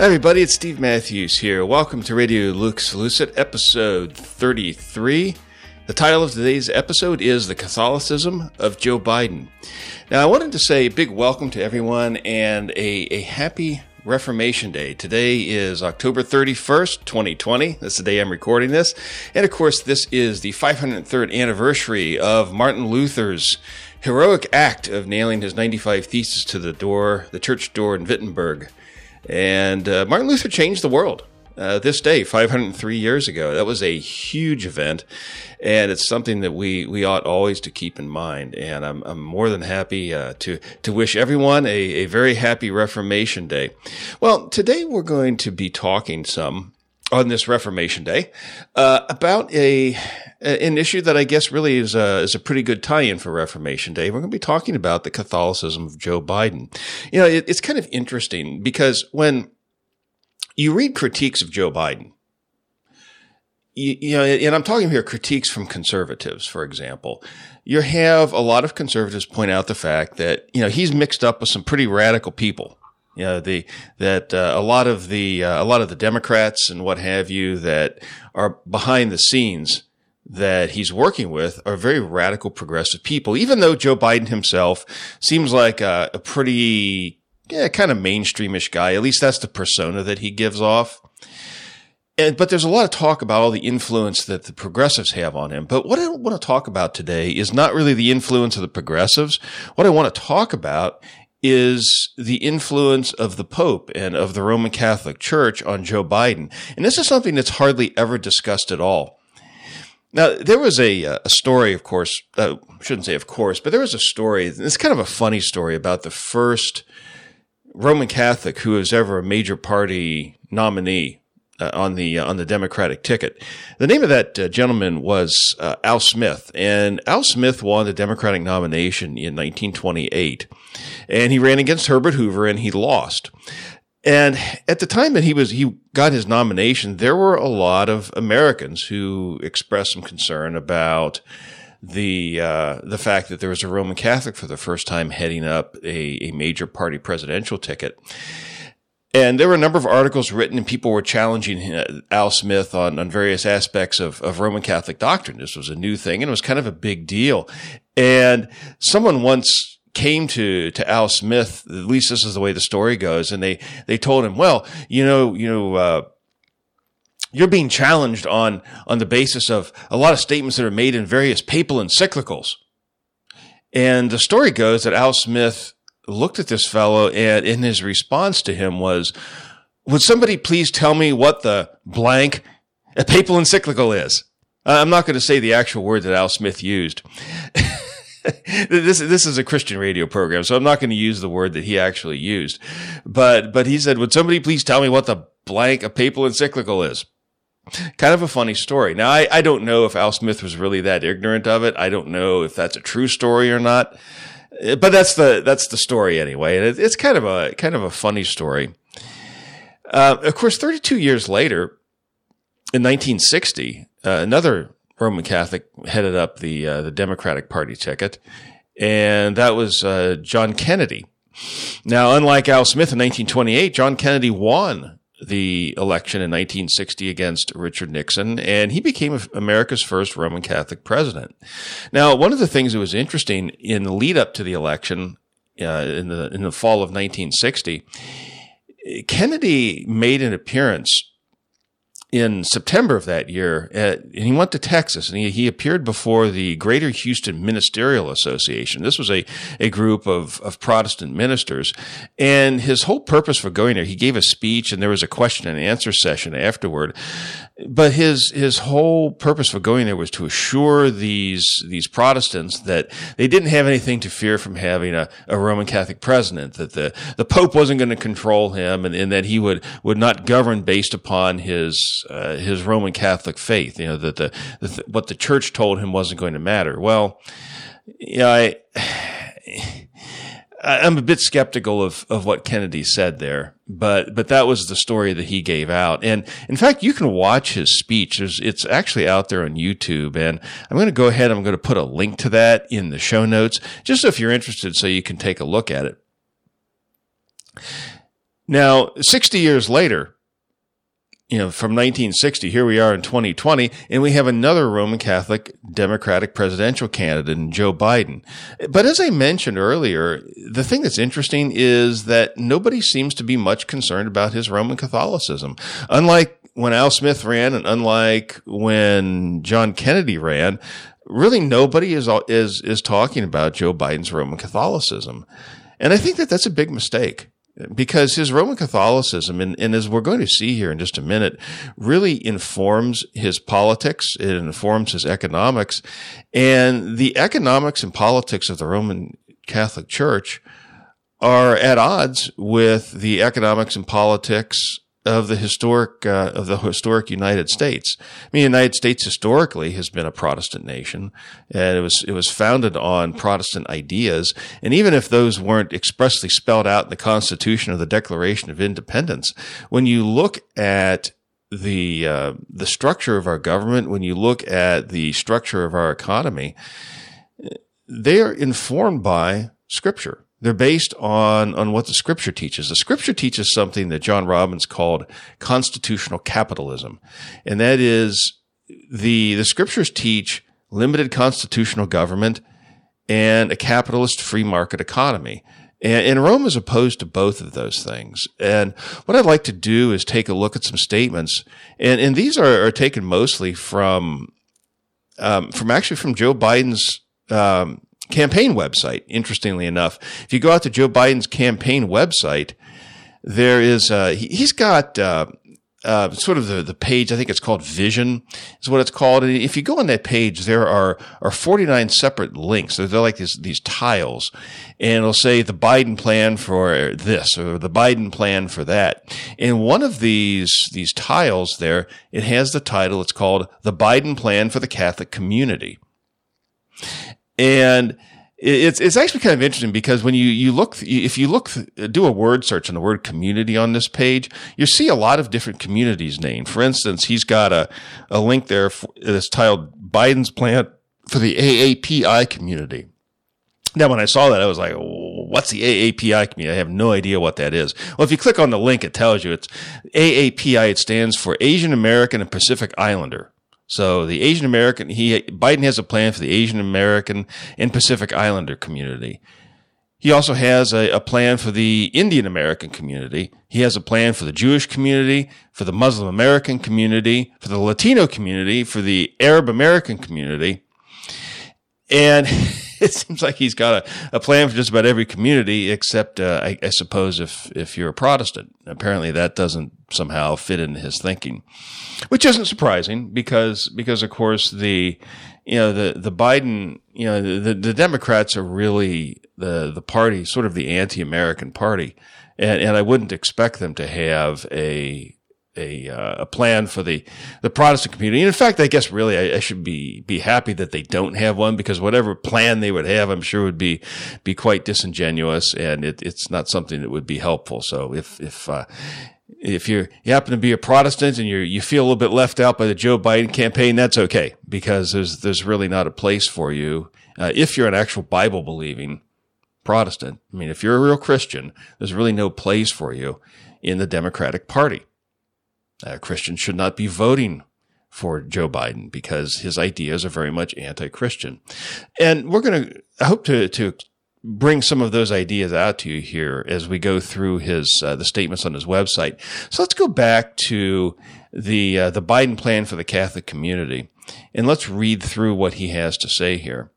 Everybody, it's Steve Matthews here. Welcome to Radio Lux Lucet, episode 33. The title of today's episode is The Catholicism of Joe Biden. Now, I wanted to say a big welcome to everyone and a, a happy Reformation Day. Today is October 31st, 2020. That's the day I'm recording this. And of course, this is the 503rd anniversary of Martin Luther's heroic act of nailing his 95 Theses to the door, the church door in Wittenberg. And uh, Martin Luther changed the world. Uh, this day, 503 years ago. That was a huge event, and it's something that we we ought always to keep in mind. And I'm I'm more than happy uh, to to wish everyone a, a very happy Reformation Day. Well, today we're going to be talking some on this Reformation Day uh, about a an issue that I guess really is a, is a pretty good tie-in for Reformation Day. We're going to be talking about the Catholicism of Joe Biden. You know, it, it's kind of interesting because when you read critiques of Joe Biden, you, you, know, and I'm talking here critiques from conservatives, for example. You have a lot of conservatives point out the fact that you know he's mixed up with some pretty radical people. You know, the that uh, a lot of the uh, a lot of the Democrats and what have you that are behind the scenes that he's working with are very radical progressive people, even though Joe Biden himself seems like a, a pretty, yeah, kind of mainstreamish guy. At least that's the persona that he gives off. And, but there's a lot of talk about all the influence that the progressives have on him. But what I want to talk about today is not really the influence of the progressives. What I want to talk about is the influence of the Pope and of the Roman Catholic Church on Joe Biden. And this is something that's hardly ever discussed at all. Now, there was a, uh, a story, of course, uh, shouldn't say of course, but there was a story, it's kind of a funny story about the first Roman Catholic who was ever a major party nominee uh, on the uh, on the Democratic ticket. The name of that uh, gentleman was uh, Al Smith, and Al Smith won the Democratic nomination in 1928, and he ran against Herbert Hoover, and he lost. And at the time that he was he got his nomination, there were a lot of Americans who expressed some concern about the uh, the fact that there was a Roman Catholic for the first time heading up a, a major party presidential ticket. And there were a number of articles written, and people were challenging uh, Al Smith on, on various aspects of, of Roman Catholic doctrine. This was a new thing, and it was kind of a big deal. And someone once came to to Al Smith. At least this is the way the story goes, and they they told him, "Well, you know, you know." Uh, you're being challenged on on the basis of a lot of statements that are made in various papal encyclicals. And the story goes that Al Smith looked at this fellow and in his response to him was, would somebody please tell me what the blank a papal encyclical is? I'm not going to say the actual word that Al Smith used. this this is a Christian radio program, so I'm not going to use the word that he actually used. But but he said, "Would somebody please tell me what the blank a papal encyclical is?" Kind of a funny story. Now I, I don't know if Al Smith was really that ignorant of it. I don't know if that's a true story or not. But that's the that's the story anyway, and it, it's kind of a kind of a funny story. Uh, of course, 32 years later, in 1960, uh, another Roman Catholic headed up the uh, the Democratic Party ticket, and that was uh, John Kennedy. Now, unlike Al Smith in 1928, John Kennedy won the election in 1960 against Richard Nixon, and he became America's first Roman Catholic president. Now, one of the things that was interesting in the lead up to the election uh, in the in the fall of 1960, Kennedy made an appearance in September of that year, at, and he went to Texas and he, he appeared before the Greater Houston Ministerial Association. This was a, a group of, of Protestant ministers. And his whole purpose for going there, he gave a speech and there was a question and answer session afterward. But his, his whole purpose for going there was to assure these, these Protestants that they didn't have anything to fear from having a, a Roman Catholic president, that the, the Pope wasn't going to control him and, and that he would, would not govern based upon his, uh, his Roman Catholic faith. You know that the, the, what the church told him wasn't going to matter. Well, yeah, I. I'm a bit skeptical of, of what Kennedy said there, but but that was the story that he gave out. And in fact, you can watch his speech. There's, it's actually out there on YouTube, and I'm going to go ahead. I'm going to put a link to that in the show notes, just if you're interested, so you can take a look at it. Now, 60 years later, you know, from 1960, here we are in 2020, and we have another Roman Catholic Democratic presidential candidate in Joe Biden. But as I mentioned earlier, the thing that's interesting is that nobody seems to be much concerned about his Roman Catholicism. Unlike when Al Smith ran and unlike when John Kennedy ran, really nobody is, is, is talking about Joe Biden's Roman Catholicism. And I think that that's a big mistake because his Roman Catholicism, and, and, as we're going to see here in just a minute, really informs his politics. It informs his economics. And the economics and politics of the Roman Catholic Church are at odds with the economics and politics of the historic uh, of the historic United States. I mean, the United States historically has been a Protestant nation, and it was it was founded on Protestant ideas. And even if those weren't expressly spelled out in the Constitution or the Declaration of Independence, when you look at the uh, the structure of our government, when you look at the structure of our economy, they are informed by Scripture. They're based on, on what the scripture teaches. The scripture teaches something that John Robbins called constitutional capitalism. And that is the, the scriptures teach limited constitutional government and a capitalist free market economy. And, and Rome is opposed to both of those things. And what I'd like to do is take a look at some statements. And, and these are, are taken mostly from, um, from actually from Joe Biden's, um, campaign website. Interestingly enough, if you go out to Joe Biden's campaign website, there is uh, he, has got uh, uh, sort of the, the page. I think it's called Vision is what it's called. And if you go on that page, there are are 49 separate links. So they're like these these tiles, and it'll say the Biden plan for this or the Biden plan for that. And one of these these tiles there, it has the title. It's called the Biden plan for the Catholic Community. And it's it's actually kind of interesting because when you you look if you look do a word search on the word community on this page you see a lot of different communities named. For instance he's got a, a link there that's titled biden's plan for the aapi community. Now when i saw that i was like what's the aapi community? I have no idea what that is. Well if you click on the link it tells you it's aapi it stands for asian american and pacific islander so the Asian American, he, Biden has a plan for the Asian American and Pacific Islander community. He also has a, a, plan for the Indian American community. He has a plan for the Jewish community, for the Muslim American community, for the Latino community, for the Arab American community. And it seems like he's got a, a plan for just about every community except, uh, I, I suppose, if, if you're a Protestant. Apparently that doesn't somehow fit into his thinking which isn't surprising because because of course the you know the the Biden you know the the Democrats are really the the party sort of the anti-American party, and and I wouldn't expect them to have a a, uh, a plan for the, the Protestant community. And in fact, I guess really I, I, should be, be happy that they don't have one because whatever plan they would have, I'm sure would be, be quite disingenuous and it, it's not something that would be helpful. So if, if, uh, if you you happen to be a Protestant and you you feel a little bit left out by the Joe Biden campaign, that's okay because there's there's really not a place for you uh, if you're an actual Bible believing Protestant. I mean, if you're a real Christian, there's really no place for you in the Democratic Party. Uh, Christians should not be voting for Joe Biden because his ideas are very much anti-Christian. And we're going to, hope to, to bring some of those ideas out to you here as we go through his uh, the statements on his website. So let's go back to the uh, the Biden plan for the Catholic community, and let's read through what he has to say here.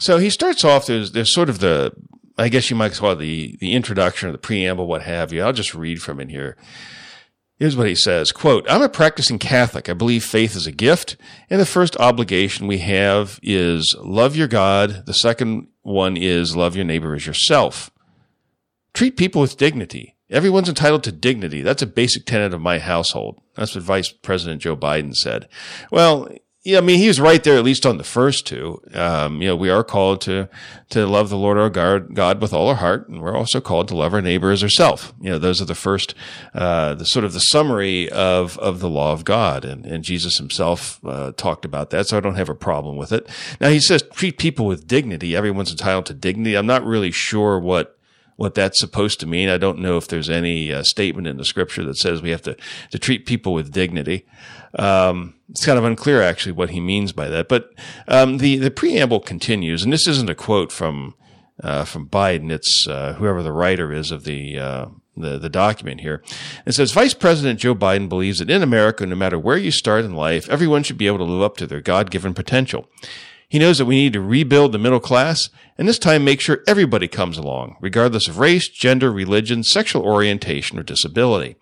So he starts off. There's there's sort of the I guess you might call it the the introduction or the preamble, what have you. I'll just read from it here. Here's what he says, quote, I'm a practicing Catholic. I believe faith is a gift, and the first obligation we have is love your God. The second one is love your neighbor as yourself. Treat people with dignity. Everyone's entitled to dignity. That's a basic tenet of my household. That's what Vice President Joe Biden said. Well, yeah, I mean, he was right there, at least on the first two. Um, you know, we are called to, to love the Lord our God, God with all our heart, and we're also called to love our neighbor as ourselves. You know, those are the first, uh, the sort of the summary of, of the law of God. And, and Jesus himself, uh, talked about that, so I don't have a problem with it. Now he says, treat people with dignity. Everyone's entitled to dignity. I'm not really sure what, what that's supposed to mean. I don't know if there's any uh, statement in the scripture that says we have to, to treat people with dignity. Um, it's kind of unclear actually what he means by that. But um, the the preamble continues, and this isn't a quote from uh, from Biden. It's uh, whoever the writer is of the, uh, the the document here. It says Vice President Joe Biden believes that in America, no matter where you start in life, everyone should be able to live up to their God given potential. He knows that we need to rebuild the middle class, and this time make sure everybody comes along, regardless of race, gender, religion, sexual orientation, or disability.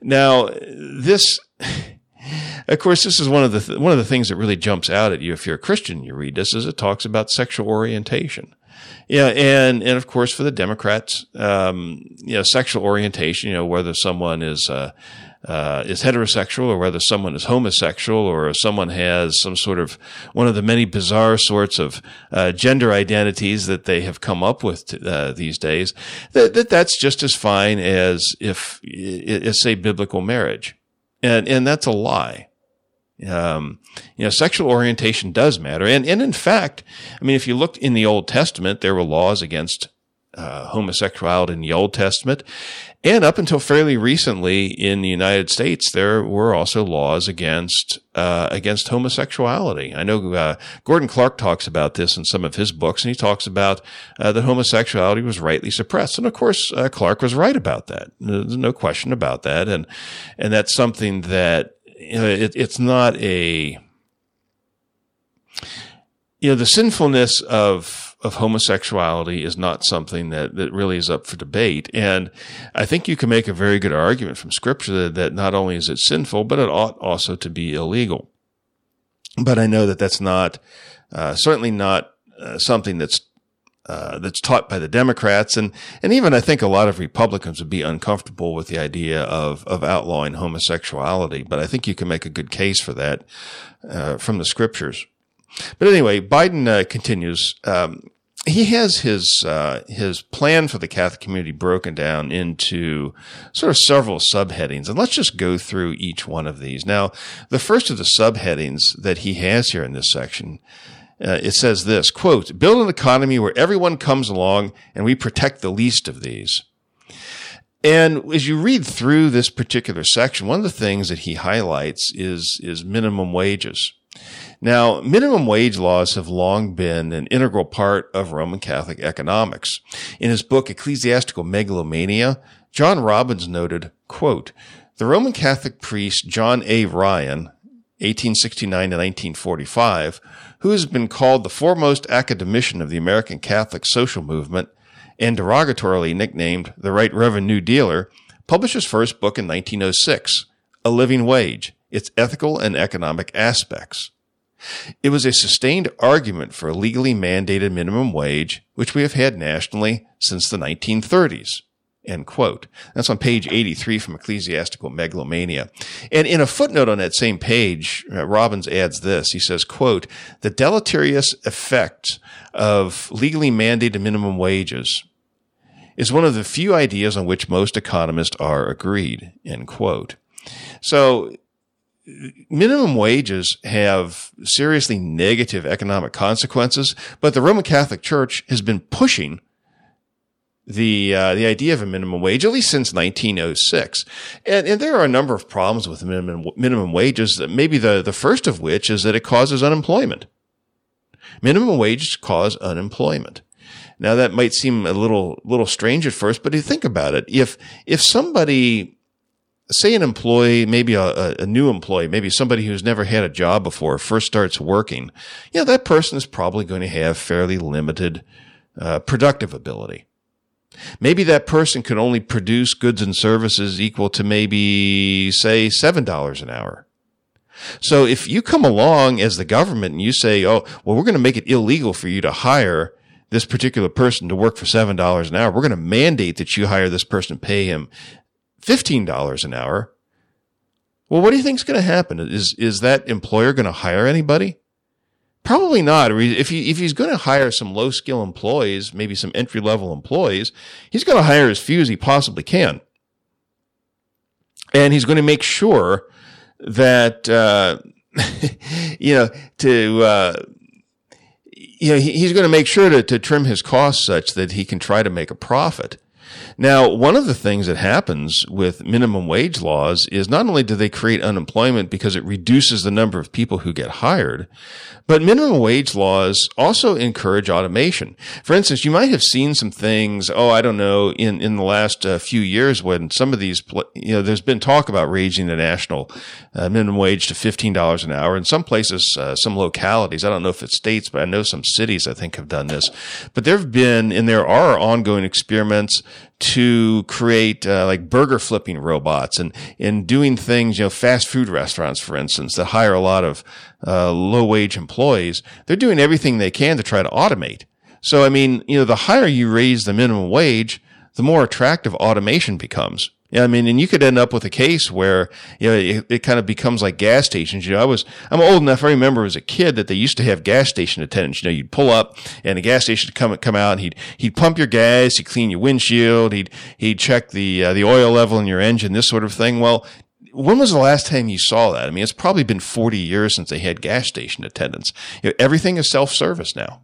Now, this of course, this is one of the th- one of the things that really jumps out at you if you're a Christian. You read this, is it talks about sexual orientation. Yeah, and and of course for the Democrats, um, you know, sexual orientation. You know, whether someone is uh, uh, is heterosexual or whether someone is homosexual or someone has some sort of one of the many bizarre sorts of uh, gender identities that they have come up with uh, these days. That, that that's just as fine as if, say, biblical marriage and and that's a lie. Um, you know, sexual orientation does matter, and and in fact, I mean, if you looked in the Old Testament, there were laws against uh, homosexuality in the Old Testament, and up until fairly recently in the United States, there were also laws against uh, against homosexuality. I know uh, Gordon Clark talks about this in some of his books, and he talks about uh, that homosexuality was rightly suppressed. And of course, uh, Clark was right about that. There's no question about that, and and that's something that you know, it, it's not a you know the sinfulness of of homosexuality is not something that, that really is up for debate. And I think you can make a very good argument from scripture that, that not only is it sinful, but it ought also to be illegal. But I know that that's not, uh, certainly not uh, something that's uh, that's taught by the Democrats, and and even I think a lot of Republicans would be uncomfortable with the idea of of outlawing homosexuality. But I think you can make a good case for that uh, from the scriptures. But anyway, Biden uh, continues. Um, he has his uh, his plan for the Catholic community broken down into sort of several subheadings, and let's just go through each one of these. Now, the first of the subheadings that he has here in this section, uh, it says this quote: "Build an economy where everyone comes along, and we protect the least of these." And as you read through this particular section, one of the things that he highlights is is minimum wages. Now, minimum wage laws have long been an integral part of Roman Catholic economics. In his book, Ecclesiastical Megalomania, John Robbins noted, quote, the Roman Catholic priest John A. Ryan, 1869 to 1945, who has been called the foremost academician of the American Catholic social movement and derogatorily nicknamed the Right Reverend New Dealer, published his first book in 1906, A Living Wage, Its Ethical and Economic Aspects. It was a sustained argument for a legally mandated minimum wage, which we have had nationally since the 1930s. End quote. That's on page 83 from Ecclesiastical Megalomania. And in a footnote on that same page, uh, Robbins adds this. He says, quote, the deleterious effect of legally mandated minimum wages is one of the few ideas on which most economists are agreed, end quote. So minimum wages have seriously negative economic consequences, but the Roman Catholic Church has been pushing the uh, the idea of a minimum wage at least since 1906, and, and there are a number of problems with minimum minimum wages. Maybe the the first of which is that it causes unemployment. Minimum wages cause unemployment. Now that might seem a little little strange at first, but you think about it, if if somebody say an employee, maybe a, a, new employee, maybe somebody who's never had a job before, first starts working, you know, that person is probably going to have fairly limited uh, productive ability. Maybe that person can only produce goods and services equal to maybe, say, $7 an hour. So if you come along as the government and you say, oh, well, we're going to make it illegal for you to hire this particular person to work for $7 an hour. We're going to mandate that you hire this person, pay him $15 an hour. Well, what do you think is going to happen? Is, is that employer going to hire anybody? Probably not. If he, if he's going to hire some low skill employees, maybe some entry level employees, he's going to hire as few as he possibly can. And he's going to make sure that, uh, you know, to, uh, you know, he's going to make sure to, to trim his costs such that he can try to make a profit. Now, one of the things that happens with minimum wage laws is not only do they create unemployment because it reduces the number of people who get hired, but minimum wage laws also encourage automation. For instance, you might have seen some things, oh, I don't know, in, in the last uh, few years when some of these, you know, there's been talk about raising the national uh, minimum wage to $15 an hour. In some places, uh, some localities, I don't know if it's states, but I know some cities I think have done this. But there have been, and there are ongoing experiments to create uh, like burger flipping robots and and doing things, you know, fast food restaurants, for instance, that hire a lot of uh, low wage employees. They're doing everything they can to try to automate. So, I mean, you know, the higher you raise the minimum wage, the more attractive automation becomes. Yeah, I mean, and you could end up with a case where you know it, it, kind of becomes like gas stations. You know, I was I'm old enough. I remember as a kid that they used to have gas station attendants. You know, you'd pull up and the gas station would come come out. And he'd he'd pump your gas, he'd clean your windshield, he'd he'd check the uh, the oil level in your engine, this sort of thing. Well, when was the last time you saw that? I mean, it's probably been 40 years since they had gas station attendants. You know, everything is self service now.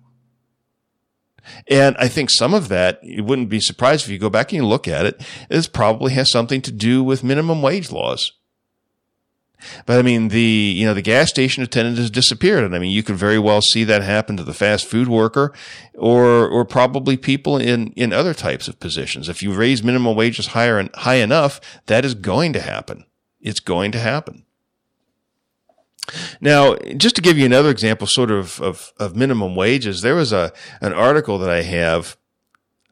And I think some of that, you wouldn't be surprised if you go back and you look at it, this probably has something to do with minimum wage laws. But I mean, the, you know, the gas station attendant has disappeared. And I mean, you could very well see that happen to the fast food worker or, or probably people in, in other types of positions. If you raise minimum wages higher and high enough, that is going to happen. It's going to happen. Now, just to give you another example, sort of, of, of minimum wages, there was a, an article that I have,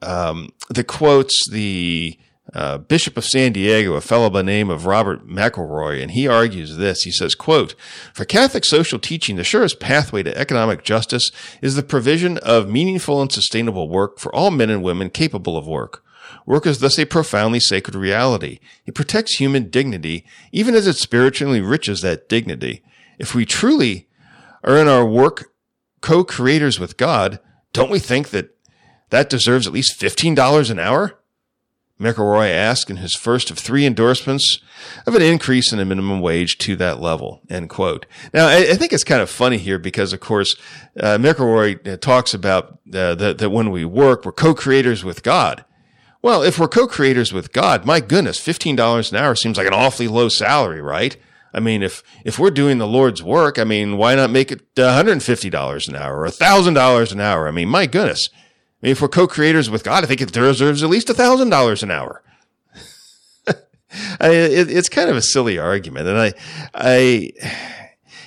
um, that quotes the, uh, Bishop of San Diego, a fellow by name of Robert McElroy, and he argues this. He says, quote, for Catholic social teaching, the surest pathway to economic justice is the provision of meaningful and sustainable work for all men and women capable of work. Work is thus a profoundly sacred reality. It protects human dignity, even as it spiritually enriches that dignity. If we truly are in our work co-creators with God, don't we think that that deserves at least $15 an hour? McElroy asked in his first of three endorsements of an increase in the minimum wage to that level. End quote. Now, I, I think it's kind of funny here because, of course, uh, McElroy uh, talks about uh, that, that when we work, we're co-creators with God. Well, if we're co-creators with God, my goodness, $15 an hour seems like an awfully low salary, right? I mean, if, if we're doing the Lord's work, I mean, why not make it $150 an hour or $1,000 an hour? I mean, my goodness. I mean, if we're co-creators with God, I think it deserves at least $1,000 an hour. I, it, it's kind of a silly argument. And I, I,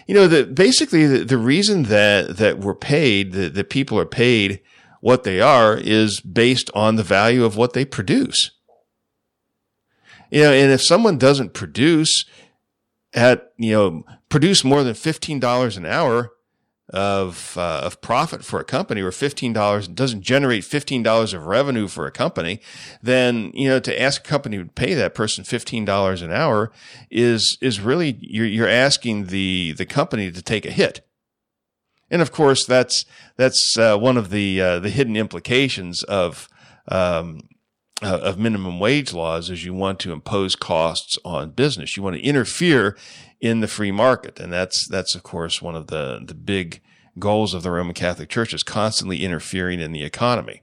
you know, the, basically the, the reason that, that we're paid, that, that people are paid what they are is based on the value of what they produce. You know, and if someone doesn't produce, at you know produce more than fifteen dollars an hour of uh, of profit for a company, or fifteen dollars doesn't generate fifteen dollars of revenue for a company, then you know to ask a company to pay that person fifteen dollars an hour is is really you're you're asking the the company to take a hit. And of course, that's that's uh, one of the uh, the hidden implications of um, uh, of minimum wage laws is you want to impose costs on business. You want to interfere in the free market. And that's, that's of course one of the, the big goals of the Roman Catholic Church is constantly interfering in the economy.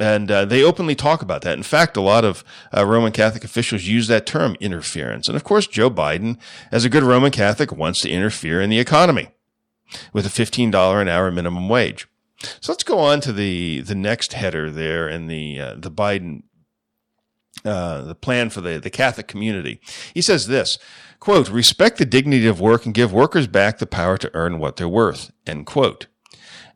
And uh, they openly talk about that. In fact, a lot of uh, Roman Catholic officials use that term interference. And of course, Joe Biden, as a good Roman Catholic, wants to interfere in the economy with a $15 an hour minimum wage. So let's go on to the the next header there in the uh, the Biden uh, the plan for the the Catholic community. He says this quote respect the dignity of work and give workers back the power to earn what they're worth end quote.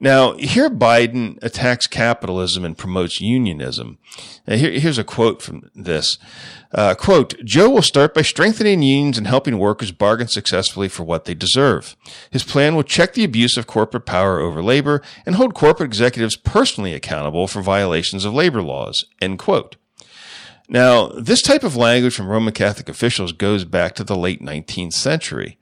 Now, here Biden attacks capitalism and promotes unionism. Here, here's a quote from this. Uh, quote, Joe will start by strengthening unions and helping workers bargain successfully for what they deserve. His plan will check the abuse of corporate power over labor and hold corporate executives personally accountable for violations of labor laws. End quote. Now, this type of language from Roman Catholic officials goes back to the late 19th century.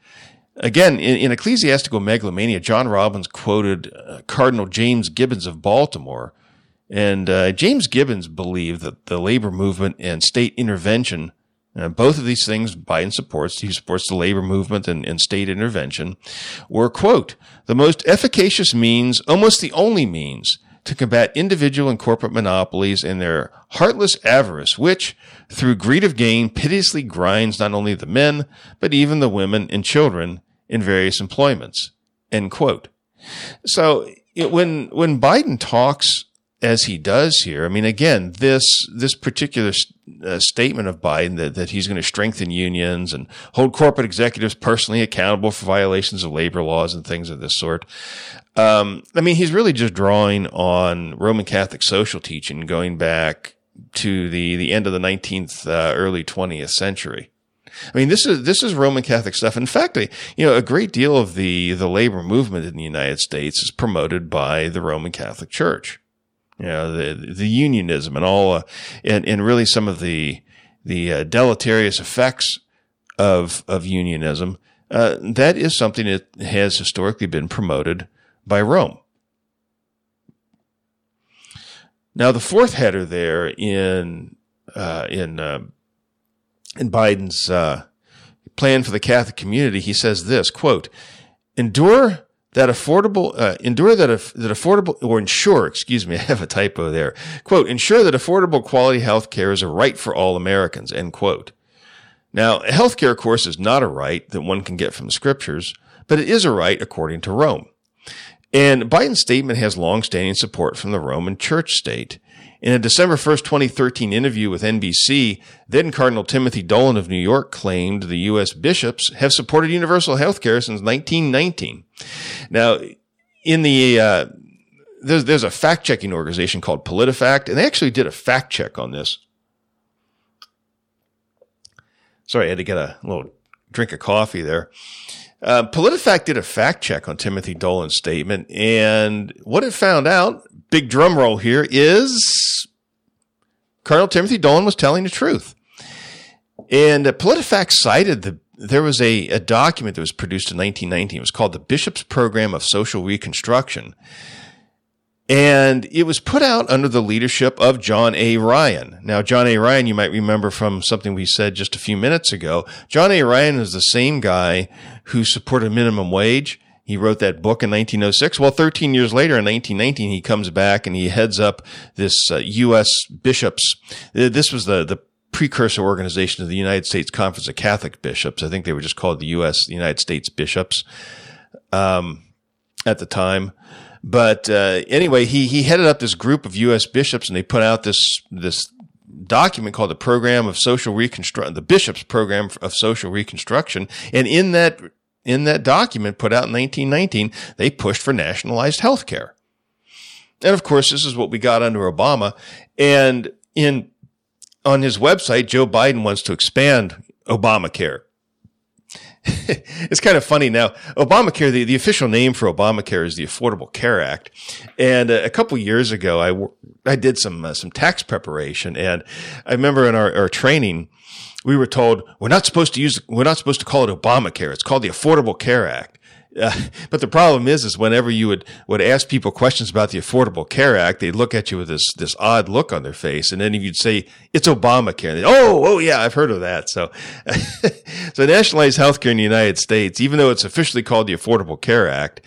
Again, in, in Ecclesiastical Megalomania, John Robbins quoted uh, Cardinal James Gibbons of Baltimore, and uh, James Gibbons believed that the labor movement and state intervention, uh, both of these things Biden supports, he supports the labor movement and, and state intervention, were, quote, the most efficacious means, almost the only means, to combat individual and corporate monopolies and their heartless avarice, which, through greed of gain, pitilessly grinds not only the men, but even the women and children in various employments. End quote. So when, when Biden talks as he does here, I mean, again, this, this particular uh, statement of Biden that, that he's going to strengthen unions and hold corporate executives personally accountable for violations of labor laws and things of this sort. Um, I mean, he's really just drawing on Roman Catholic social teaching going back to the, the end of the 19th, uh, early 20th century. I mean, this is this is Roman Catholic stuff. In fact, you know, a great deal of the the labor movement in the United States is promoted by the Roman Catholic Church. You know, the the unionism and all, uh, and and really some of the the uh, deleterious effects of of unionism. Uh, that is something that has historically been promoted by Rome. Now, the fourth header there in uh, in uh, in Biden's uh, plan for the Catholic community, he says this quote: "Endure that affordable, uh, endure that that affordable or ensure, excuse me, I have a typo there. Quote: Ensure that affordable quality health care is a right for all Americans." End quote. Now, health care of course, is not a right that one can get from the scriptures, but it is a right according to Rome. And Biden's statement has longstanding support from the Roman church state. In a December 1st, 2013 interview with NBC, then Cardinal Timothy Dolan of New York claimed the U.S. bishops have supported universal health care since 1919. Now, in the, uh, there's, there's a fact checking organization called PolitiFact, and they actually did a fact check on this. Sorry, I had to get a little drink of coffee there. Uh, PolitiFact did a fact check on Timothy Dolan's statement, and what it found out, big drum roll here, is Cardinal Timothy Dolan was telling the truth. And PolitiFact cited the there was a, a document that was produced in 1919. It was called the Bishop's Program of Social Reconstruction. And it was put out under the leadership of John A. Ryan. Now, John A. Ryan, you might remember from something we said just a few minutes ago. John A. Ryan is the same guy who supported minimum wage. He wrote that book in 1906. Well, 13 years later in 1919, he comes back and he heads up this uh, U.S. bishops. This was the, the precursor organization of the United States Conference of Catholic Bishops. I think they were just called the U.S. the United States Bishops um, at the time. But uh, anyway, he he headed up this group of U.S. bishops, and they put out this this document called the Program of Social Reconstruction, the Bishops Program of Social Reconstruction, and in that in that document put out in 1919, they pushed for nationalized health care. And of course, this is what we got under Obama. And in on his website, Joe Biden wants to expand Obamacare. it's kind of funny now. Obamacare, the, the official name for Obamacare is the Affordable Care Act. And uh, a couple years ago, I, I did some, uh, some tax preparation. And I remember in our, our training, we were told we're not supposed to use, we're not supposed to call it Obamacare. It's called the Affordable Care Act. Uh, but the problem is, is whenever you would, would ask people questions about the Affordable Care Act, they'd look at you with this, this odd look on their face. And then if you'd say, it's Obamacare, oh, oh yeah, I've heard of that. So, so nationalized healthcare in the United States, even though it's officially called the Affordable Care Act,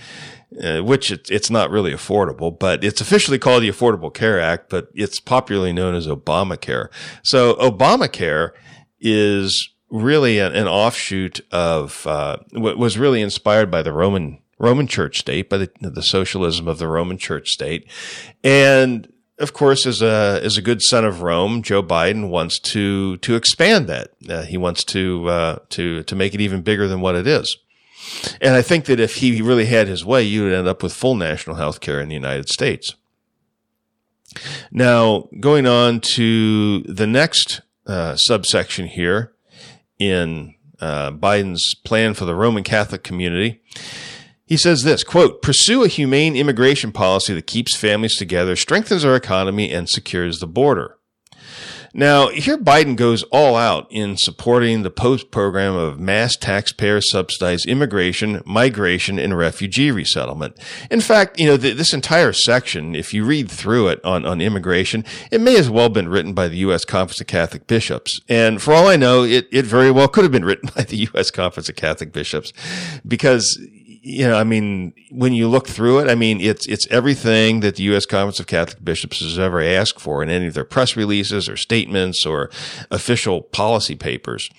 uh, which it, it's not really affordable, but it's officially called the Affordable Care Act, but it's popularly known as Obamacare. So Obamacare is really an, an offshoot of uh, what was really inspired by the Roman Roman Church state, by the, the socialism of the Roman Church state, and of course, as a as a good son of Rome, Joe Biden wants to to expand that. Uh, he wants to uh, to to make it even bigger than what it is. And I think that if he really had his way, you would end up with full national health care in the United States. Now, going on to the next uh, subsection here, in uh, Biden's plan for the Roman Catholic community. He says this, quote, pursue a humane immigration policy that keeps families together, strengthens our economy, and secures the border. Now, here Biden goes all out in supporting the post program of mass taxpayer subsidized immigration, migration, and refugee resettlement. In fact, you know, th- this entire section, if you read through it on, on immigration, it may as well have been written by the U.S. Conference of Catholic Bishops. And for all I know, it, it very well could have been written by the U.S. Conference of Catholic Bishops because you know, I mean, when you look through it, I mean, it's, it's everything that the U.S. Conference of Catholic Bishops has ever asked for in any of their press releases or statements or official policy papers.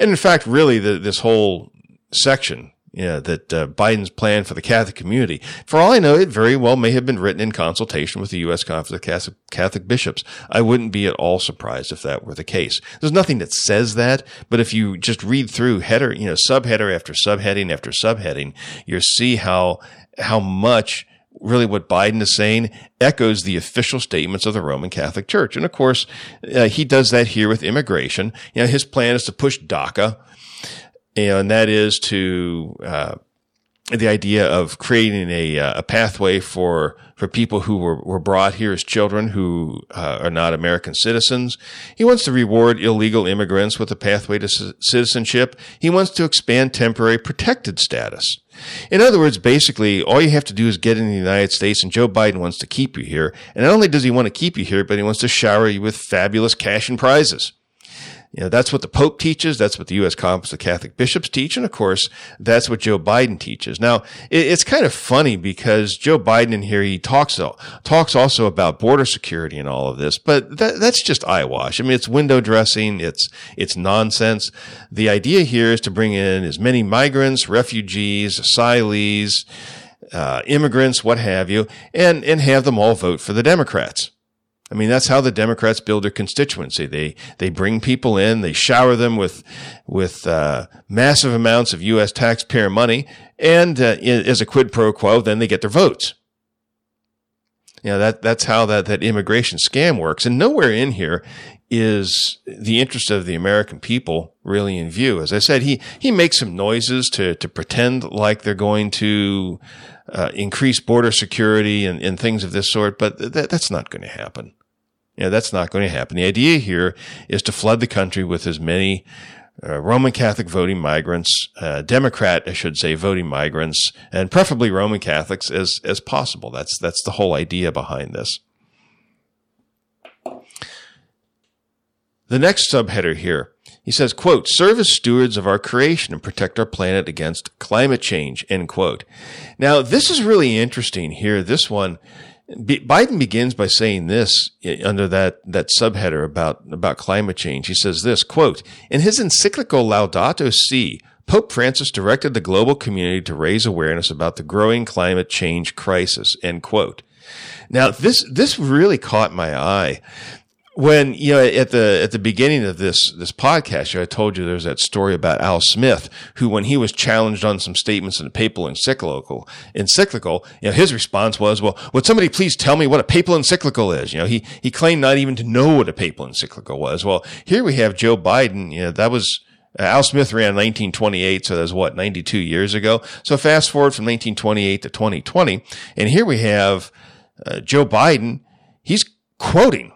And in fact, really the, this whole section yeah, that uh, Biden's plan for the Catholic community. For all I know, it very well may have been written in consultation with the U.S. Conference of Catholic, Bishops. I wouldn't be at all surprised if that were the case. There's nothing that says that, but if you just read through header, you know, subheader after subheading after subheading, you'll see how how much really what Biden is saying echoes the official statements of the Roman Catholic Church. And of course, uh, he does that here with immigration. You know, his plan is to push DACA and that is to uh, the idea of creating a, uh, a pathway for for people who were, were brought here as children who uh, are not American citizens. He wants to reward illegal immigrants with a pathway to c- citizenship. He wants to expand temporary protected status. In other words, basically, all you have to do is get in the United States, and Joe Biden wants to keep you here. And not only does he want to keep you here, but he wants to shower you with fabulous cash and prizes. You know, that's what the Pope teaches. That's what the U.S. Conference of Catholic Bishops teach. And of course, that's what Joe Biden teaches. Now, it's kind of funny because Joe Biden in here, he talks, talks also about border security and all of this, but that, that's just eyewash. I mean, it's window dressing. It's, it's nonsense. The idea here is to bring in as many migrants, refugees, asylees, uh, immigrants, what have you, and, and have them all vote for the Democrats. I mean, that's how the Democrats build their constituency. They they bring people in, they shower them with with uh, massive amounts of U.S. taxpayer money, and uh, as a quid pro quo, then they get their votes. You know that that's how that that immigration scam works. And nowhere in here is the interest of the American people really in view. As I said, he he makes some noises to to pretend like they're going to uh, increase border security and, and things of this sort, but th- that's not going to happen. You know, that's not going to happen. The idea here is to flood the country with as many uh, Roman Catholic voting migrants, uh, Democrat, I should say, voting migrants, and preferably Roman Catholics as as possible. That's that's the whole idea behind this. The next subheader here, he says, quote, serve as stewards of our creation and protect our planet against climate change, end quote. Now, this is really interesting here. This one, Biden begins by saying this eh, under that, that subheader about, about climate change. He says this, quote, in his encyclical Laudato Si, Pope Francis directed the global community to raise awareness about the growing climate change crisis, end quote. Now, this, this really caught my eye when you know at the at the beginning of this this podcast, I told you there's that story about Al Smith, who when he was challenged on some statements in a papal encyclical, encyclical, you know, his response was, "Well, would somebody please tell me what a papal encyclical is?" You know, he he claimed not even to know what a papal encyclical was. Well, here we have Joe Biden. You know, that was uh, Al Smith ran in 1928, so that's what 92 years ago. So fast forward from 1928 to 2020, and here we have uh, Joe Biden. He's quoting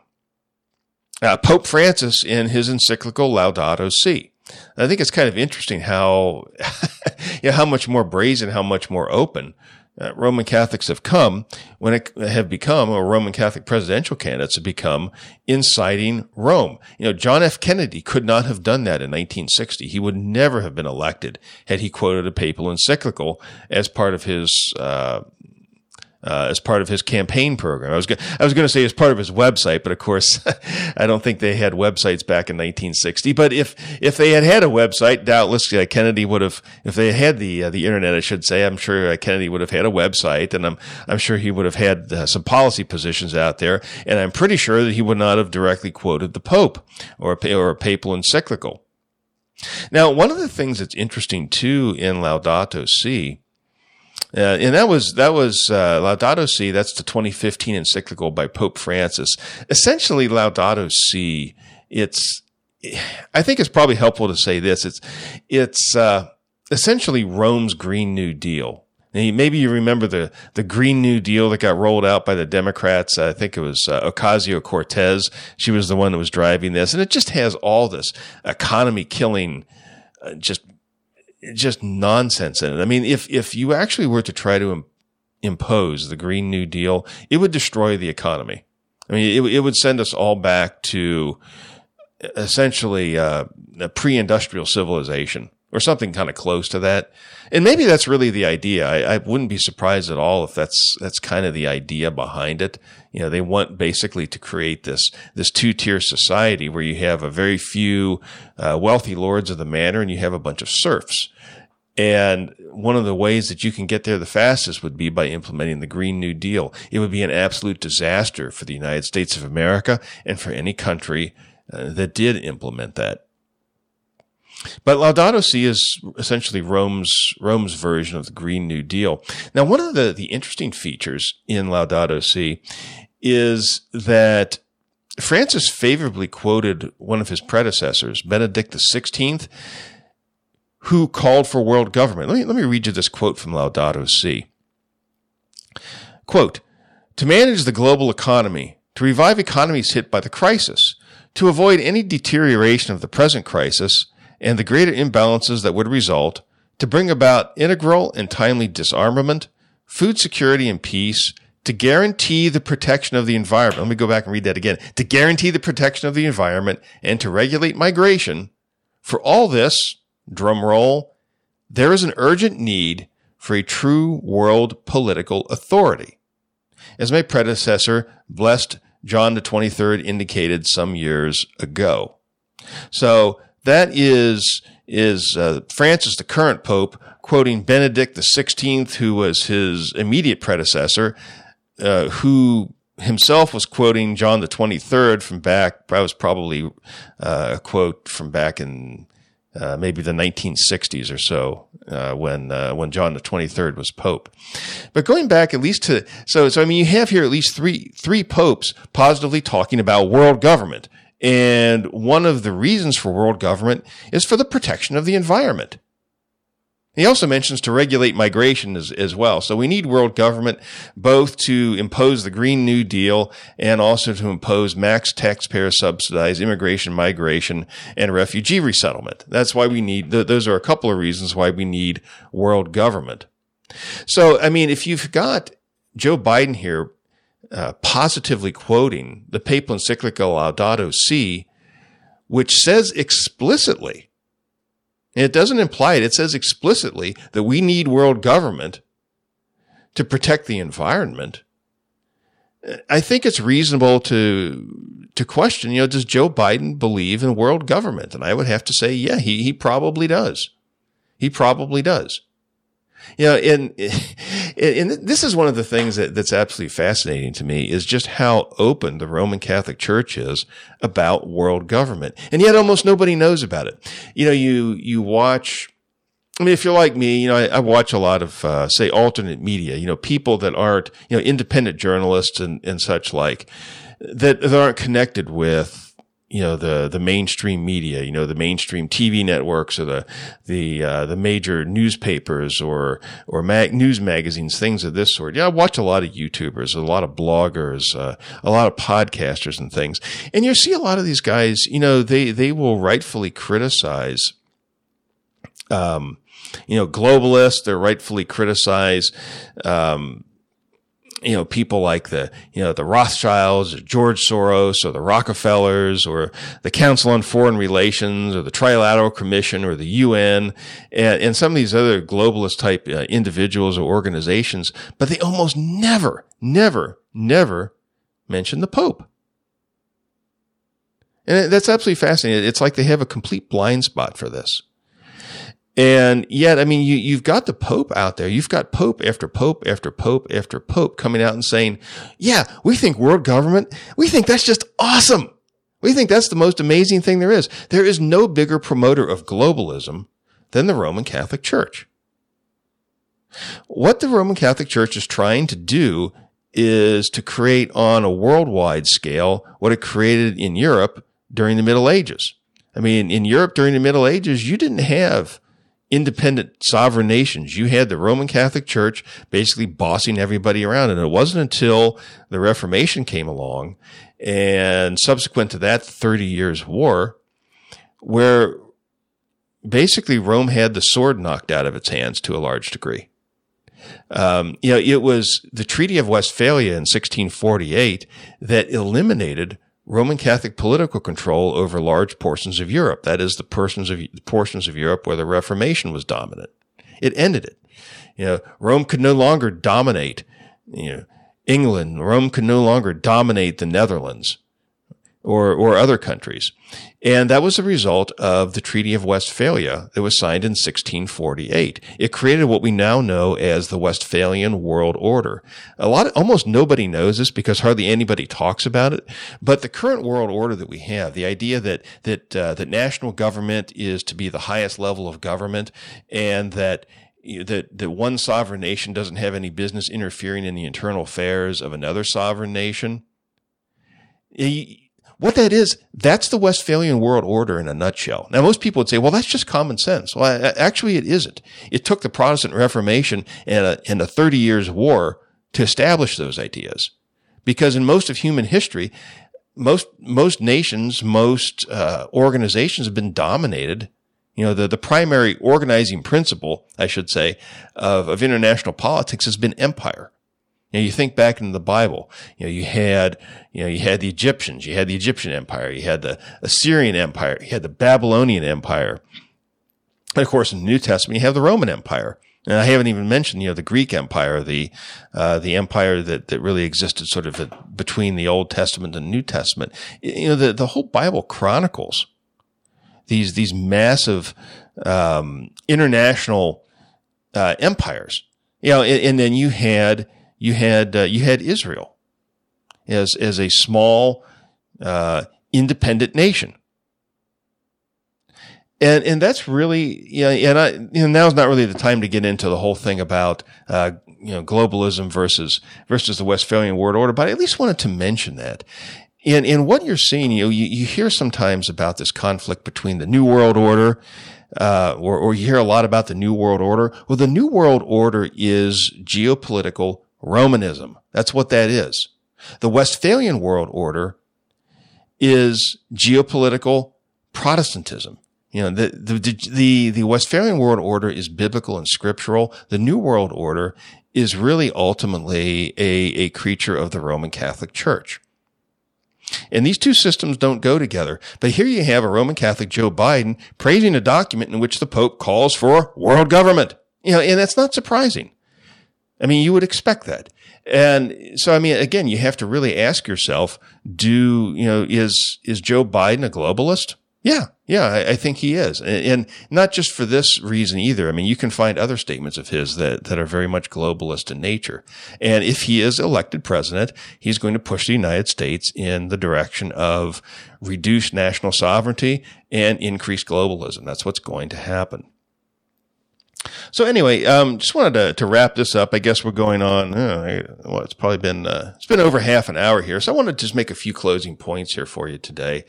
uh, Pope Francis in his encyclical Laudato Si. I think it's kind of interesting how, you know, how much more brazen, how much more open uh, Roman Catholics have come when it have become, or Roman Catholic presidential candidates have become inciting Rome. You know, John F. Kennedy could not have done that in 1960. He would never have been elected had he quoted a papal encyclical as part of his uh, uh, as part of his campaign program. I was go- I was going to say as part of his website, but of course, I don't think they had websites back in 1960. But if if they had had a website, doubtless uh, Kennedy would have. If they had the uh, the internet, I should say, I'm sure uh, Kennedy would have had a website, and I'm I'm sure he would have had uh, some policy positions out there, and I'm pretty sure that he would not have directly quoted the Pope or a, or a papal encyclical. Now, one of the things that's interesting too in Laudato Si and that was that was uh, Laudato Si. That's the 2015 encyclical by Pope Francis. Essentially, Laudato Si. It's I think it's probably helpful to say this. It's it's uh, essentially Rome's Green New Deal. maybe you remember the the Green New Deal that got rolled out by the Democrats. I think it was uh, Ocasio Cortez. She was the one that was driving this, and it just has all this economy killing, uh, just just nonsense in it. I mean, if, if you actually were to try to Im- impose the Green New Deal, it would destroy the economy. I mean, it, it would send us all back to essentially uh, a pre-industrial civilization. Or something kind of close to that. And maybe that's really the idea. I, I, wouldn't be surprised at all if that's that's kind of the idea behind it. You know, they want basically to create this this two tier society where you have a very few uh, wealthy lords of the manor and you have a bunch of serfs. And one of the ways that you can get there the fastest would be by implementing the Green New Deal. It would be an absolute disaster for the United States of America and for any country uh, that did implement that. But Laudato Si is essentially Rome's Rome's version of the Green New Deal. Now, one of the, the interesting features in Laudato Si is that Francis favorably quoted one of his predecessors, Benedict XVI, who called for world government. Let me, let me read you this quote from Laudato Si. Quote, to manage the global economy, to revive economies hit by the crisis, to avoid any deterioration of the present crisis, and the greater imbalances that would result to bring about integral and timely disarmament, food security and peace, to guarantee the protection of the environment. Let me go back and read that again. To guarantee the protection of the environment and to regulate migration. For all this, drum roll, there is an urgent need for a true world political authority. As my predecessor, blessed John the 23rd indicated some years ago. So that is is uh, Francis, the current pope, quoting Benedict the Sixteenth, who was his immediate predecessor, uh, who himself was quoting John the Twenty Third from back. That was probably uh, a quote from back in uh, maybe the 1960s or so, uh, when uh, when John the 23rd was pope. But going back at least to so so I mean you have here at least three three popes positively talking about world government. And one of the reasons for world government is for the protection of the environment. He also mentions to regulate migration as, as, well. So we need world government both to impose the Green New Deal and also to impose max taxpayer subsidized immigration, migration, and refugee resettlement. That's why we need, those are a couple of reasons why we need world government. So, I mean, if you've got Joe Biden here uh, positively quoting the papal encyclical Laudato Si, which says explicitly, and it doesn't imply it, it says explicitly that we need world government to protect the environment. I think it's reasonable to to question, you know, does Joe Biden believe in world government? And I would have to say, yeah, he he probably does. He probably does. You know, and, and this is one of the things that, that's absolutely fascinating to me is just how open the Roman Catholic Church is about world government. And yet almost nobody knows about it. You know, you, you watch, I mean, if you're like me, you know, I, I watch a lot of, uh, say, alternate media, you know, people that aren't, you know, independent journalists and, and such like that, that aren't connected with, you know the the mainstream media, you know the mainstream TV networks or the the uh, the major newspapers or or mag- news magazines, things of this sort. Yeah, I watch a lot of YouTubers, a lot of bloggers, uh, a lot of podcasters and things, and you see a lot of these guys. You know, they they will rightfully criticize. Um, you know, globalists. They're rightfully criticize. Um, you know, people like the, you know, the Rothschilds or George Soros or the Rockefellers or the Council on Foreign Relations or the Trilateral Commission or the UN and, and some of these other globalist type uh, individuals or organizations, but they almost never, never, never mention the Pope. And that's absolutely fascinating. It's like they have a complete blind spot for this. And yet, I mean, you, you've got the Pope out there. You've got Pope after Pope after Pope after Pope coming out and saying, yeah, we think world government, we think that's just awesome. We think that's the most amazing thing there is. There is no bigger promoter of globalism than the Roman Catholic Church. What the Roman Catholic Church is trying to do is to create on a worldwide scale what it created in Europe during the Middle Ages. I mean, in Europe during the Middle Ages, you didn't have independent sovereign nations. You had the Roman Catholic Church basically bossing everybody around. And it wasn't until the Reformation came along and subsequent to that 30 years war where basically Rome had the sword knocked out of its hands to a large degree. Um, you know, it was the Treaty of Westphalia in 1648 that eliminated Roman Catholic political control over large portions of Europe. That is the portions of portions of Europe where the Reformation was dominant. It ended it. You know, Rome could no longer dominate, you know, England. Rome could no longer dominate the Netherlands or, or other countries. And that was a result of the Treaty of Westphalia that was signed in 1648. It created what we now know as the Westphalian World Order. A lot of, almost nobody knows this because hardly anybody talks about it. But the current world order that we have, the idea that, that, uh, that national government is to be the highest level of government and that that that one sovereign nation doesn't have any business interfering in the internal affairs of another sovereign nation. What that is, that's the Westphalian world order in a nutshell. Now, most people would say, well, that's just common sense. Well, actually, it isn't. It took the Protestant Reformation and a, and a 30 years war to establish those ideas. Because in most of human history, most, most nations, most uh, organizations have been dominated. You know, the, the primary organizing principle, I should say, of, of international politics has been empire. You know, you think back into the Bible, you know, you had, you know, you had the Egyptians, you had the Egyptian Empire, you had the Assyrian Empire, you had the Babylonian Empire. And of course, in the New Testament, you have the Roman Empire. And I haven't even mentioned, you know, the Greek Empire, the, uh, the empire that, that really existed sort of between the Old Testament and New Testament. You know, the, the whole Bible chronicles these, these massive, um, international, uh, empires. You know, and, and then you had, you had uh, you had Israel as as a small uh, independent nation. And, and that's really, yeah, and I, you know, now's not really the time to get into the whole thing about, uh, you know, globalism versus, versus the Westphalian world order, but I at least wanted to mention that. And, and what you're seeing, you know, you, you hear sometimes about this conflict between the New World Order uh, or, or you hear a lot about the New World Order. Well, the New World Order is geopolitical Romanism. That's what that is. The Westphalian world order is geopolitical Protestantism. You know, the, the, the, the Westphalian world order is biblical and scriptural. The New World Order is really ultimately a, a creature of the Roman Catholic Church. And these two systems don't go together. But here you have a Roman Catholic Joe Biden praising a document in which the Pope calls for world government. You know, and that's not surprising. I mean, you would expect that. And so, I mean, again, you have to really ask yourself, do, you know, is, is Joe Biden a globalist? Yeah. Yeah. I, I think he is. And, and, not just for this reason either. I mean, you can find other statements of his that, that are very much globalist in nature. And if he is elected president, he's going to push the United States in the direction of reduced national sovereignty and increased globalism. That's what's going to happen. So anyway, um, just wanted to, to wrap this up. I guess we're going on. Uh, well, it's probably been uh, it's been over half an hour here, so I wanted to just make a few closing points here for you today.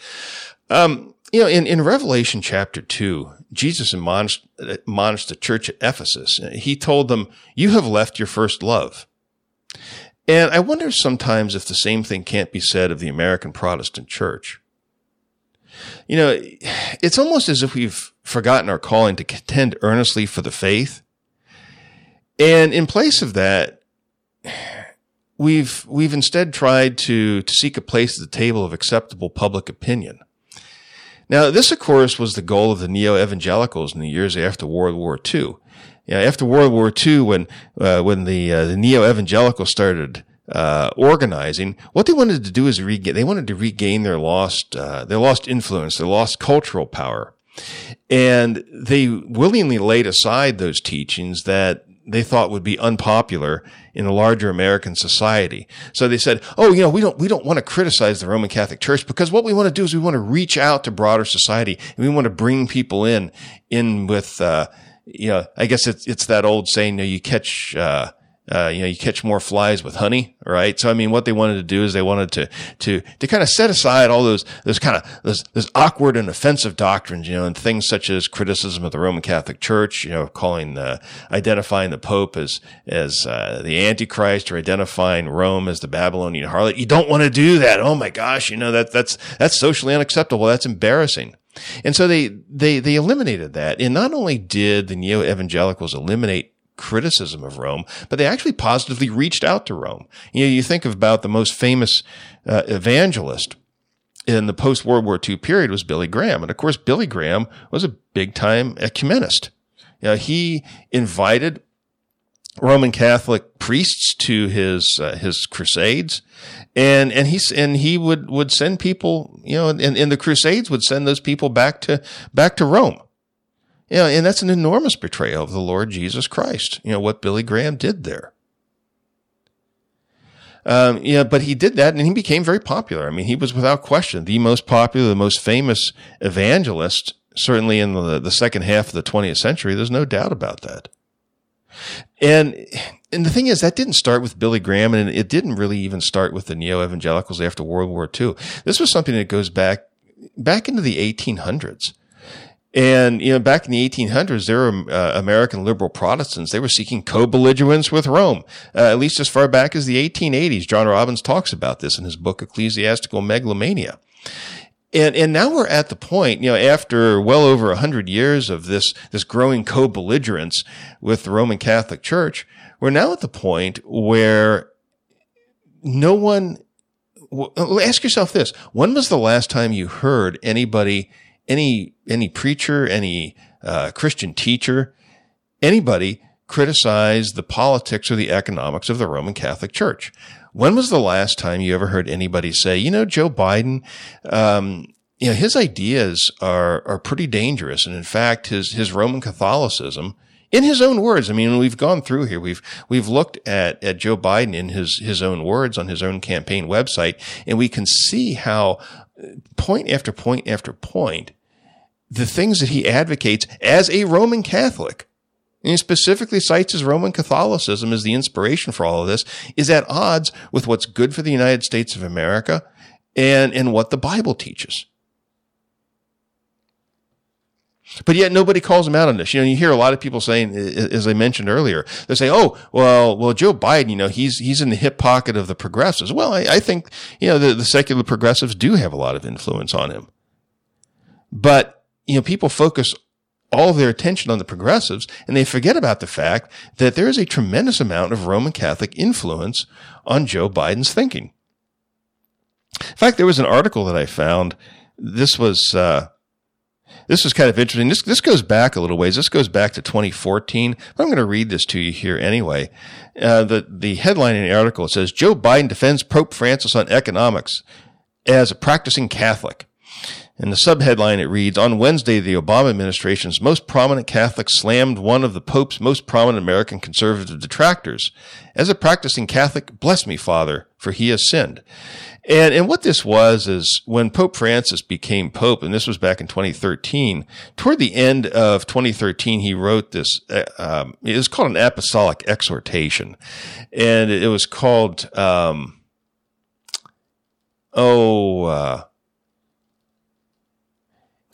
Um, you know, in, in Revelation chapter two, Jesus admonished, admonished the church at Ephesus. He told them, "You have left your first love." And I wonder sometimes if the same thing can't be said of the American Protestant church. You know, it's almost as if we've forgotten our calling to contend earnestly for the faith. And in place of that, we've, we've instead tried to, to seek a place at the table of acceptable public opinion. Now, this, of course, was the goal of the neo-evangelicals in the years after World War II. Know, after World War II, when, uh, when the, uh, the neo-evangelicals started, uh, organizing, what they wanted to do is regain, they wanted to regain their lost, uh, their lost influence, their lost cultural power. And they willingly laid aside those teachings that they thought would be unpopular in a larger American society. So they said, "Oh, you know, we don't we don't want to criticize the Roman Catholic Church because what we want to do is we want to reach out to broader society and we want to bring people in in with uh, you know, I guess it's it's that old saying, you know, you catch uh, uh, you know, you catch more flies with honey, right? So, I mean, what they wanted to do is they wanted to, to, to kind of set aside all those, those kind of, those, those awkward and offensive doctrines, you know, and things such as criticism of the Roman Catholic Church, you know, calling the, identifying the Pope as, as, uh, the Antichrist or identifying Rome as the Babylonian harlot. You don't want to do that. Oh my gosh, you know, that, that's, that's socially unacceptable. That's embarrassing. And so they, they, they eliminated that. And not only did the neo evangelicals eliminate criticism of Rome, but they actually positively reached out to Rome. You know, you think about the most famous uh, evangelist in the post World War II period was Billy Graham. And of course, Billy Graham was a big time ecumenist. You know, he invited Roman Catholic priests to his uh, his crusades, and and he and he would would send people, you know, and, and the crusades would send those people back to back to Rome. You know, and that's an enormous betrayal of the Lord Jesus Christ. You know what Billy Graham did there. Um, yeah, but he did that and he became very popular. I mean, he was without question the most popular, the most famous evangelist, certainly in the, the second half of the 20th century. There's no doubt about that. And, and the thing is, that didn't start with Billy Graham and it didn't really even start with the neo evangelicals after World War II. This was something that goes back, back into the 1800s. And, you know, back in the 1800s, there were uh, American liberal Protestants. They were seeking co-belligerence with Rome, uh, at least as far back as the 1880s. John Robbins talks about this in his book, Ecclesiastical Megalomania. And, and now we're at the point, you know, after well over a hundred years of this, this growing co-belligerence with the Roman Catholic Church, we're now at the point where no one, ask yourself this. When was the last time you heard anybody any any preacher, any uh, Christian teacher, anybody criticize the politics or the economics of the Roman Catholic Church. When was the last time you ever heard anybody say, you know, Joe Biden, um, you know, his ideas are are pretty dangerous, and in fact, his his Roman Catholicism, in his own words, I mean, we've gone through here, we've we've looked at at Joe Biden in his his own words on his own campaign website, and we can see how point after point after point, the things that he advocates as a Roman Catholic, and he specifically cites his Roman Catholicism as the inspiration for all of this, is at odds with what's good for the United States of America and, and what the Bible teaches. But yet nobody calls him out on this. You know, you hear a lot of people saying, as I mentioned earlier, they say, "Oh, well, well, Joe Biden, you know, he's he's in the hip pocket of the progressives." Well, I, I think you know the, the secular progressives do have a lot of influence on him, but you know, people focus all their attention on the progressives and they forget about the fact that there is a tremendous amount of Roman Catholic influence on Joe Biden's thinking. In fact, there was an article that I found. This was uh, this is kind of interesting. This this goes back a little ways. This goes back to 2014. I'm going to read this to you here anyway. Uh, the the headline in the article says Joe Biden defends Pope Francis on economics as a practicing Catholic. In the subheadline, it reads, On Wednesday, the Obama administration's most prominent Catholic slammed one of the Pope's most prominent American conservative detractors. As a practicing Catholic, bless me, Father, for he has sinned. And, and what this was is when Pope Francis became Pope, and this was back in 2013, toward the end of 2013, he wrote this, uh, um, it was called an apostolic exhortation. And it was called, um, oh, uh,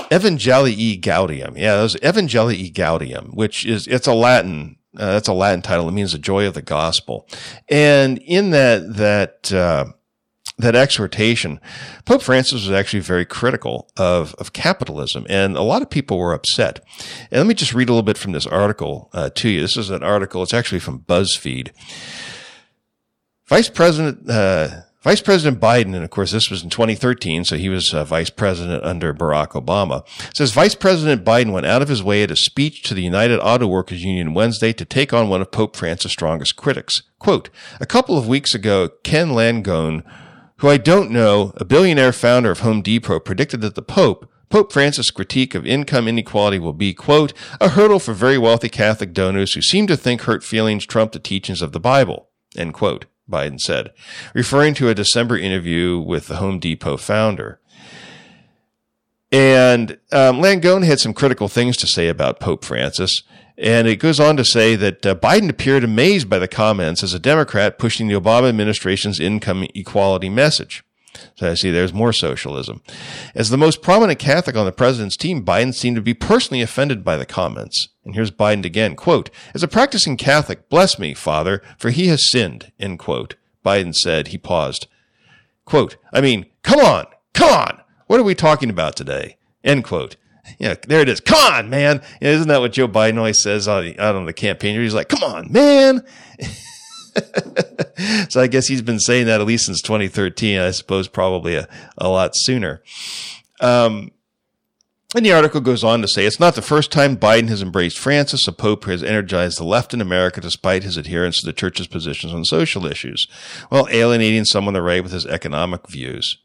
Evangelii Gaudium. Yeah, it was Evangelii Gaudium, which is, it's a Latin, uh, that's a Latin title. It means the joy of the gospel. And in that, that, uh, that exhortation, Pope Francis was actually very critical of, of capitalism, and a lot of people were upset. And let me just read a little bit from this article uh, to you. This is an article, it's actually from BuzzFeed. Vice President uh, Vice President Biden, and of course this was in 2013, so he was uh, vice president under Barack Obama, says Vice President Biden went out of his way at a speech to the United Auto Workers Union Wednesday to take on one of Pope Francis' strongest critics. Quote, a couple of weeks ago, Ken Langone, who I don't know, a billionaire founder of Home Depot, predicted that the Pope, Pope Francis' critique of income inequality will be, quote, a hurdle for very wealthy Catholic donors who seem to think hurt feelings trump the teachings of the Bible, end quote. Biden said, referring to a December interview with the Home Depot founder. And um, Langone had some critical things to say about Pope Francis. And it goes on to say that uh, Biden appeared amazed by the comments as a Democrat pushing the Obama administration's income equality message. So I see there's more socialism. As the most prominent Catholic on the president's team, Biden seemed to be personally offended by the comments. And here's Biden again, quote, as a practicing Catholic, bless me, Father, for he has sinned, end quote. Biden said, he paused. Quote, I mean, come on, come on. What are we talking about today? End quote. Yeah, there it is. Come on, man. Isn't that what Joe Biden always says out on the campaign? He's like, come on, man. so I guess he's been saying that at least since 2013. I suppose probably a, a lot sooner. Um, and the article goes on to say it's not the first time Biden has embraced Francis, a pope who has energized the left in America despite his adherence to the church's positions on social issues, while alienating some on the right with his economic views.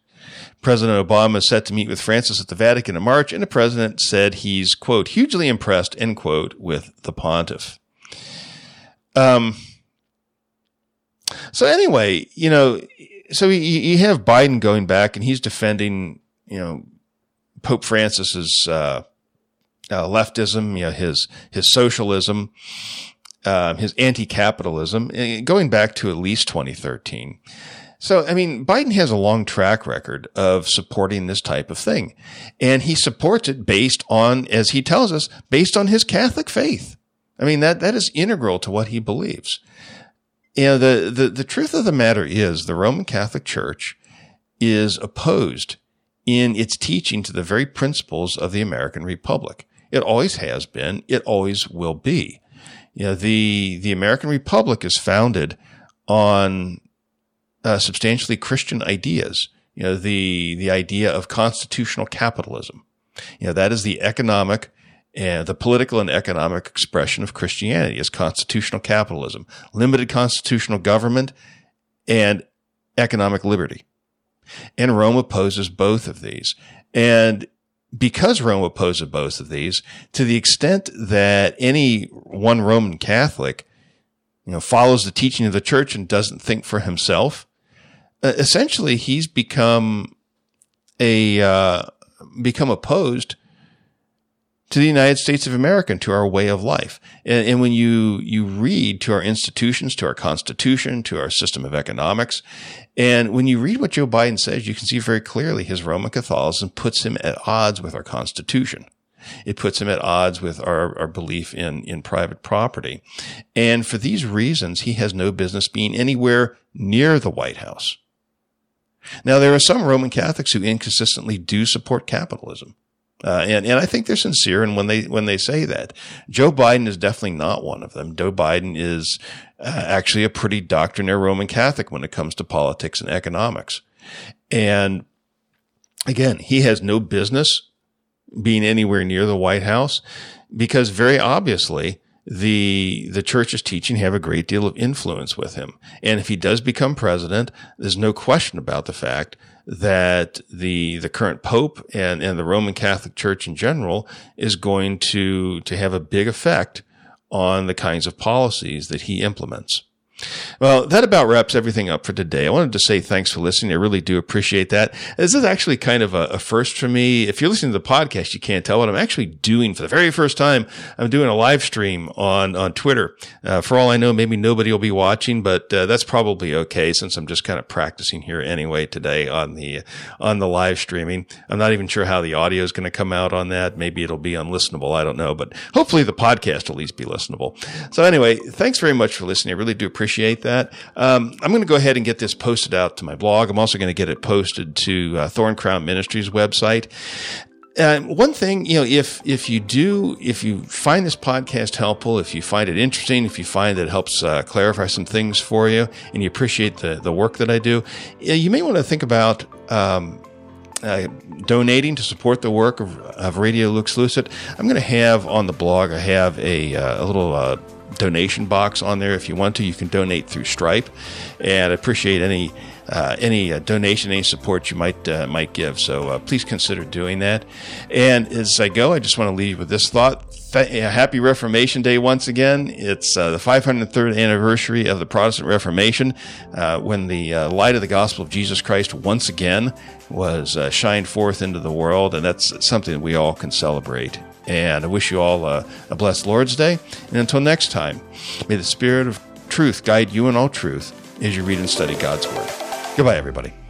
President Obama is set to meet with Francis at the Vatican in March, and the president said he's, quote, hugely impressed, end quote, with the pontiff. Um, so anyway, you know, so you, you have Biden going back and he's defending, you know, Pope Francis's, uh, uh, leftism, you know, his, his socialism, uh, his anti-capitalism, eh, going back to at least 2013. So, I mean, Biden has a long track record of supporting this type of thing. And he supports it based on, as he tells us, based on his Catholic faith. I mean, that, that is integral to what he believes. You know, the, the, the truth of the matter is the Roman Catholic Church is opposed in its teaching to the very principles of the American Republic. It always has been. It always will be. You know, the, the American Republic is founded on uh, substantially Christian ideas. You know, the, the idea of constitutional capitalism. You know, that is the economic and the political and economic expression of Christianity is constitutional capitalism, limited constitutional government and economic liberty. And Rome opposes both of these. And because Rome opposes both of these, to the extent that any one Roman Catholic, you know, follows the teaching of the church and doesn't think for himself, uh, essentially he's become a uh, become opposed to the United States of America and to our way of life. And, and, when you you read to our institutions, to our Constitution, to our system of economics, and when you read what Joe Biden says, you can see very clearly his Roman Catholicism puts him at odds with our Constitution. It puts him at odds with our, our belief in, in private property. And for these reasons, he has no business being anywhere near the White House. Now, there are some Roman Catholics who inconsistently do support capitalism. Uh, and, and I think they're sincere. And when they, when they say that, Joe Biden is definitely not one of them. Joe Biden is uh, actually a pretty doctrinaire Roman Catholic when it comes to politics and economics. And again, he has no business being anywhere near the White House because very obviously the the church's teaching have a great deal of influence with him. And if he does become president, there's no question about the fact that the the current pope and, and the Roman Catholic Church in general is going to to have a big effect on the kinds of policies that he implements. Well, that about wraps everything up for today. I wanted to say thanks for listening. I really do appreciate that. This is actually kind of a, a, first for me. If you're listening to the podcast, you can't tell what I'm actually doing for the very first time. I'm doing a live stream on, on Twitter. Uh, for all I know, maybe nobody will be watching, but uh, that's probably okay since I'm just kind of practicing here anyway today on the, on the live streaming. I'm not even sure how the audio is going to come out on that. Maybe it'll be unlistenable. I don't know, but hopefully the podcast will at least be listenable. So anyway, thanks very much for listening. I really do appreciate appreciate that. Um, I'm going to go ahead and get this posted out to my blog. I'm also going to get it posted to uh, Thorn Crown Ministries website. Uh, one thing, you know, if if you do, if you find this podcast helpful, if you find it interesting, if you find that it helps uh, clarify some things for you, and you appreciate the the work that I do, you may want to think about. Um, uh, donating to support the work of, of Radio Lux Lucet. I'm going to have on the blog, I have a, uh, a little uh, donation box on there if you want to. You can donate through Stripe, and I appreciate any uh, any uh, donation, any support you might uh, might give. So uh, please consider doing that. And as I go, I just want to leave you with this thought. Happy Reformation Day once again. It's uh, the 503rd anniversary of the Protestant Reformation, uh, when the light of the gospel of Jesus Christ once again was shined forth into the world, and that's something that we all can celebrate. And I wish you all a, a blessed Lord's Day. And until next time, may the Spirit of truth guide you in all truth as you read and study God's Word. Goodbye, everybody.